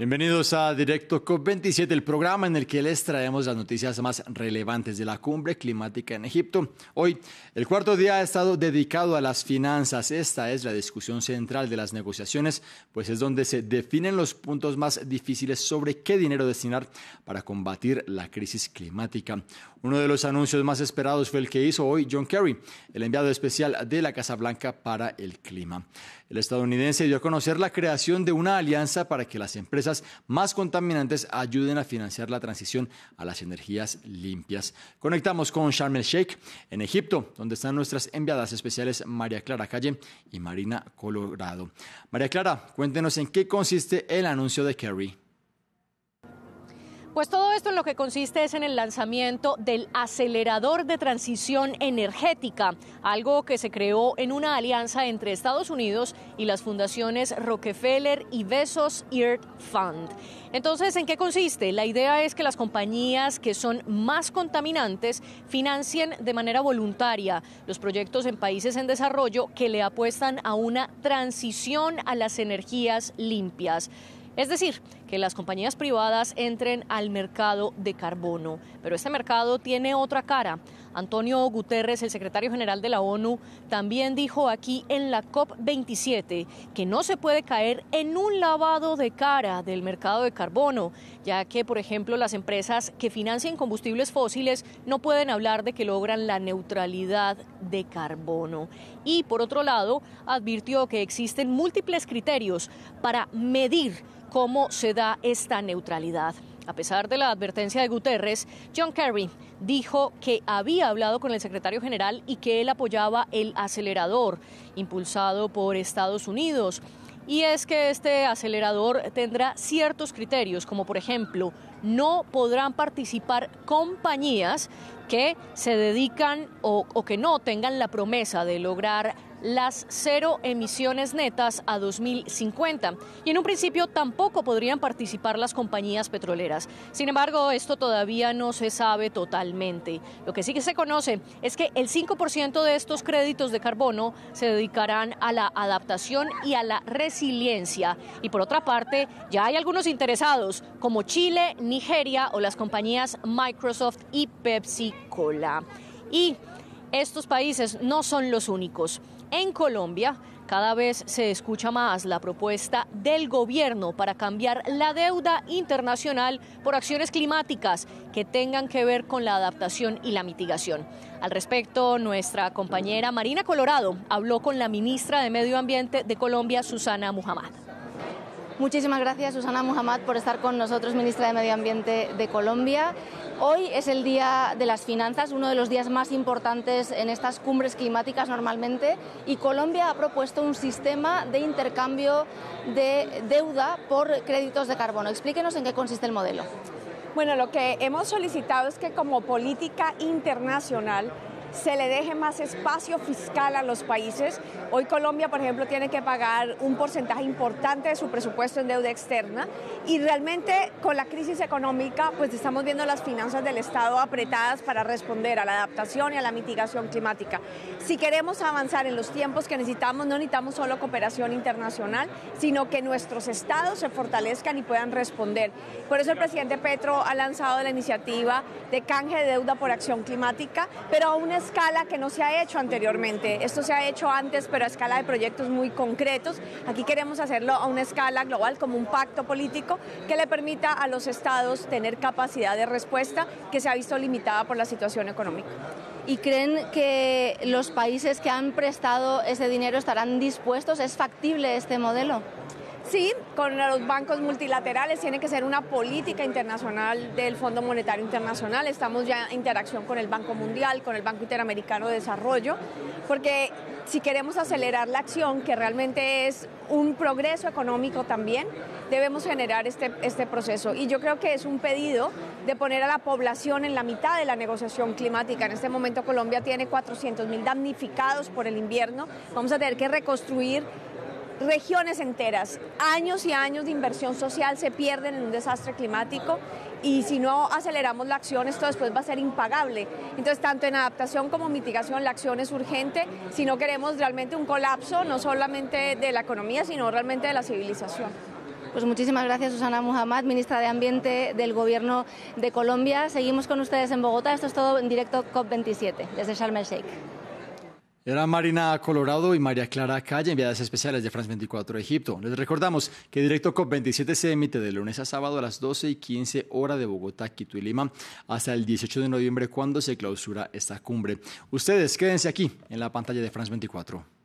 Bienvenidos a Directo COP27, el programa en el que les traemos las noticias más relevantes de la cumbre climática en Egipto. Hoy, el cuarto día ha estado dedicado a las finanzas. Esta es la discusión central de las negociaciones, pues es donde se definen los puntos más difíciles sobre qué dinero destinar para combatir la crisis climática. Uno de los anuncios más esperados fue el que hizo hoy John Kerry, el enviado especial de la Casa Blanca para el clima. El estadounidense dio a conocer la creación de una alianza para que las empresas más contaminantes ayuden a financiar la transición a las energías limpias. Conectamos con Sharm el Sheikh en Egipto, donde están nuestras enviadas especiales María Clara Calle y Marina Colorado. María Clara, cuéntenos en qué consiste el anuncio de Kerry. Pues todo esto en lo que consiste es en el lanzamiento del acelerador de transición energética, algo que se creó en una alianza entre Estados Unidos y las fundaciones Rockefeller y Bezos Earth Fund. Entonces, ¿en qué consiste? La idea es que las compañías que son más contaminantes financien de manera voluntaria los proyectos en países en desarrollo que le apuestan a una transición a las energías limpias. Es decir, que las compañías privadas entren al mercado de carbono. Pero este mercado tiene otra cara. Antonio Guterres, el secretario general de la ONU, también dijo aquí en la COP27 que no se puede caer en un lavado de cara del mercado de carbono, ya que, por ejemplo, las empresas que financian combustibles fósiles no pueden hablar de que logran la neutralidad de carbono. Y, por otro lado, advirtió que existen múltiples criterios para medir cómo se da esta neutralidad. A pesar de la advertencia de Guterres, John Kerry dijo que había hablado con el secretario general y que él apoyaba el acelerador impulsado por Estados Unidos. Y es que este acelerador tendrá ciertos criterios, como por ejemplo, no podrán participar compañías que se dedican o, que no tengan la promesa de lograr las cero emisiones netas a 2050. Y en un principio tampoco podrían participar las compañías petroleras. Sin embargo, esto todavía no se sabe totalmente. Lo que sí que se conoce es que el 5% de estos créditos de carbono se dedicarán a la adaptación y a la resiliencia. Y por otra parte, ya hay algunos interesados, como Chile, Nigeria o las compañías Microsoft y Pepsi Cola. Y estos países no son los únicos. En Colombia, cada vez se escucha más la propuesta del gobierno para cambiar la deuda internacional por acciones climáticas que tengan que ver con la adaptación y la mitigación. Al respecto, nuestra compañera Marina Colorado habló con la ministra de Medio Ambiente de Colombia, Susana Muhammad. Muchísimas gracias, Susana Muhammad, por estar con nosotros, ministra de Medio Ambiente de Colombia. Hoy es el Día de las Finanzas, uno de los días más importantes en estas cumbres climáticas normalmente, y Colombia ha propuesto un sistema de intercambio de deuda por créditos de carbono. Explíquenos en qué consiste el modelo. Bueno, lo que hemos solicitado es que como política internacional se le deje más espacio fiscal a los países. Hoy Colombia, por ejemplo, tiene que pagar un porcentaje importante de su presupuesto en deuda externa y realmente con la crisis económica pues estamos viendo las finanzas del Estado apretadas para responder a la adaptación y a la mitigación climática. Si queremos avanzar en los tiempos que necesitamos, no necesitamos solo cooperación internacional, sino que nuestros estados se fortalezcan y puedan responder. Por eso el presidente Petro ha lanzado la iniciativa de canje de deuda por acción climática, pero aún escala que no se ha hecho anteriormente. Esto se ha hecho antes, pero a escala de proyectos muy concretos. Aquí queremos hacerlo a una escala global como un pacto político que le permita a los estados tener capacidad de respuesta que se ha visto limitada por la situación económica. ¿Y creen que los países que han prestado ese dinero estarán dispuestos? ¿Es factible este modelo? Sí, con los bancos multilaterales tiene que ser una política internacional del Fondo Monetario Internacional. Estamos ya en interacción con el Banco Mundial, con el Banco Interamericano de Desarrollo, porque si queremos acelerar la acción, que realmente es un progreso económico también, debemos generar este, este proceso. Y yo creo que es un pedido de poner a la población en la mitad de la negociación climática. En este momento Colombia tiene 400 mil damnificados por el invierno. Vamos a tener que reconstruir regiones enteras. Años y años de inversión social se pierden en un desastre climático y si no aceleramos la acción, esto después va a ser impagable. Entonces, tanto en adaptación como mitigación, la acción es urgente si no queremos realmente un colapso, no solamente de la economía, sino realmente de la civilización. Pues muchísimas gracias, Susana Muhammad, ministra de Ambiente del Gobierno de Colombia. Seguimos con ustedes en Bogotá. Esto es todo en directo COP27 desde Sharm el Sheikh. Era Marina Colorado y María Clara Calle, enviadas especiales de France 24 Egipto. Les recordamos que Directo COP27 se emite de lunes a sábado a las 12 y 15 horas de Bogotá, Quito y Lima hasta el 18 de noviembre cuando se clausura esta cumbre. Ustedes quédense aquí en la pantalla de France 24.